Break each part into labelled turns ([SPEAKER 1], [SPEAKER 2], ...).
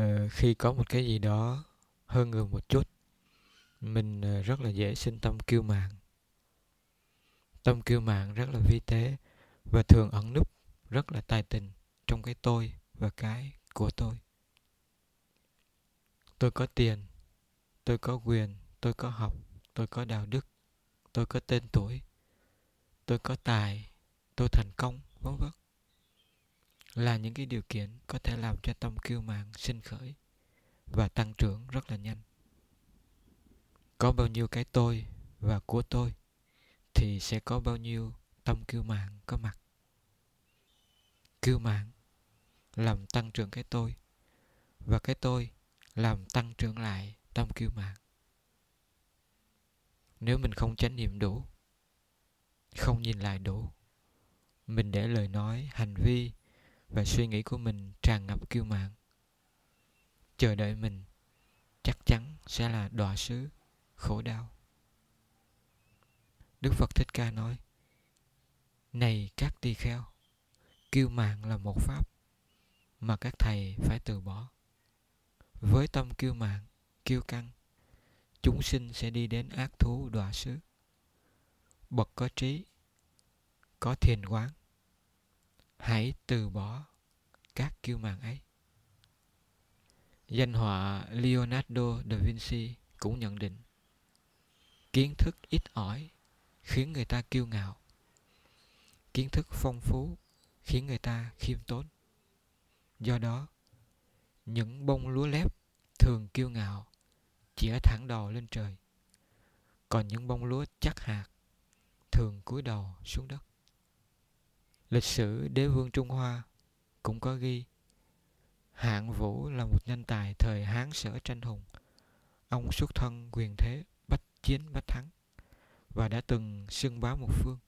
[SPEAKER 1] uh, khi có một cái gì đó hơn người một chút mình uh, rất là dễ sinh tâm kiêu mạn. Tâm kiêu mạn rất là vi tế và thường ẩn núp rất là tài tình trong cái tôi và cái của tôi. Tôi có tiền tôi có quyền tôi có học tôi có đạo đức tôi có tên tuổi tôi có tài tôi thành công vân vân là những cái điều kiện có thể làm cho tâm kiêu mạn, sinh khởi và tăng trưởng rất là nhanh. Có bao nhiêu cái tôi và của tôi thì sẽ có bao nhiêu tâm kiêu mạn có mặt. Kiêu mạn làm tăng trưởng cái tôi và cái tôi làm tăng trưởng lại tâm kiêu mạn. Nếu mình không chánh niệm đủ, không nhìn lại đủ, mình để lời nói, hành vi và suy nghĩ của mình tràn ngập kiêu mạn. Chờ đợi mình chắc chắn sẽ là đọa xứ khổ đau. Đức phật thích ca nói, này các tỳ kheo, kiêu mạn là một pháp mà các thầy phải từ bỏ. Với tâm kiêu mạn, kiêu căng, chúng sinh sẽ đi đến ác thú đọa xứ bậc có trí, có thiền quán hãy từ bỏ các kiêu mạn ấy. Danh họa leonardo da vinci cũng nhận định, kiến thức ít ỏi khiến người ta kiêu ngạo. Kiến thức phong phú khiến người ta khiêm tốn. Do đó, những bông lúa lép thường kiêu ngạo chĩa thẳng đầu lên trời, còn những bông lúa chắc hạt thường cúi đầu xuống đất lịch sử đế vương trung hoa cũng có ghi, hạng vũ là một nhân tài thời hán sở tranh hùng. Ông xuất thân quyền thế bách chiến bách thắng và đã từng xưng bá một phương.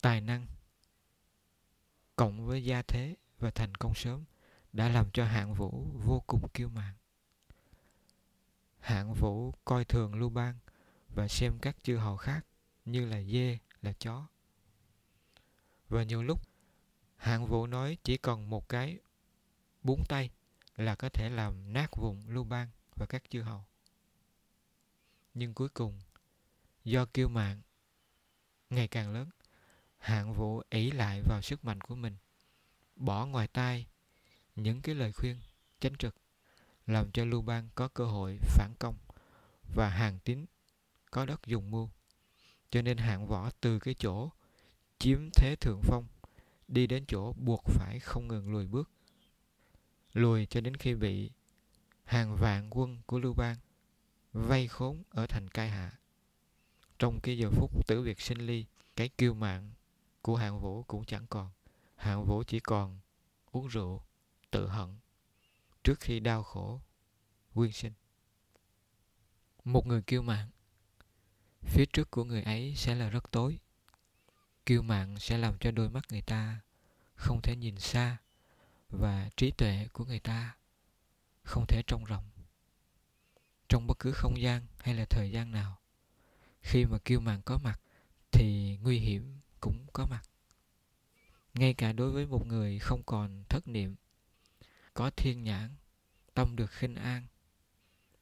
[SPEAKER 1] Tài năng cộng với gia thế và thành công sớm đã làm cho hạng vũ vô cùng kiêu mạn. Hạng vũ coi thường lưu bang và xem các chư hầu khác như là dê, là chó và nhiều lúc, hạng vũ nói chỉ cần một cái búng tay là có thể làm nát vùng lưu bang và các chư hầu. Nhưng cuối cùng, do kiêu mạn ngày càng lớn, hạng vũ ỷ lại vào sức mạnh của mình, bỏ ngoài tai những cái lời khuyên chánh trực, làm cho lưu bang có cơ hội phản công và hàng tín có đất dùng mưu. Cho nên hạng võ từ cái chỗ chiếm thế thượng phong, đi đến chỗ buộc phải không ngừng lùi bước. Lùi cho đến khi bị hàng vạn quân của lưu bang vây khốn ở thành cai hạ. Trong cái giờ phút tử việt sinh ly, cái kiêu mạng của hạng vũ cũng chẳng còn. Hạng vũ chỉ còn uống rượu, tự hận trước khi đau khổ quyên sinh. Một người kiêu mạng, phía trước của người ấy sẽ là rất tối kiêu mạn sẽ làm cho đôi mắt người ta không thể nhìn xa và trí tuệ của người ta không thể trông rộng. Trong bất cứ không gian hay là thời gian nào, khi mà kiêu mạn có mặt thì nguy hiểm cũng có mặt. Ngay cả đối với một người không còn thất niệm, có thiên nhãn, tâm được khinh an,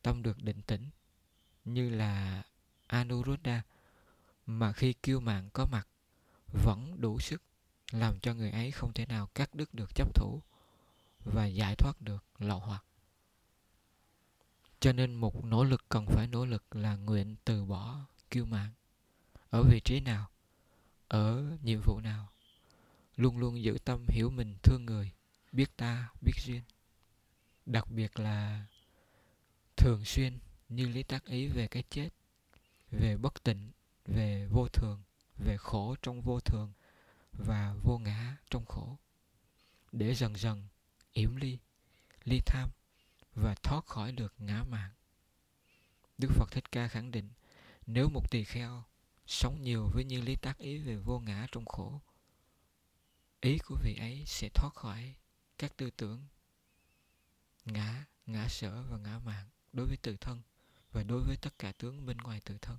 [SPEAKER 1] tâm được định tĩnh, như là anuruddha, mà khi kiêu mạn có mặt vẫn đủ sức làm cho người ấy không thể nào cắt đứt được chấp thủ và giải thoát được lậu hoặc. Cho nên một nỗ lực cần phải nỗ lực là nguyện từ bỏ kiêu mạng ở vị trí nào, ở nhiệm vụ nào, luôn luôn giữ tâm hiểu mình thương người, biết ta, biết duyên. Đặc biệt là thường xuyên như lý tác ý về cái chết, về bất tịnh, về vô thường về khổ trong vô thường và vô ngã trong khổ. Để dần dần yểm ly ly tham và thoát khỏi được ngã mạng. Đức phật thích ca khẳng định, nếu một tỳ kheo sống nhiều với như lý tác ý về vô ngã trong khổ, ý của vị ấy sẽ thoát khỏi các tư tưởng ngã ngã sở và ngã mạng đối với tự thân và đối với tất cả tướng bên ngoài tự thân.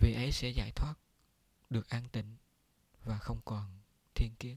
[SPEAKER 1] Vị ấy sẽ giải thoát được an tịnh và không còn thiên kiến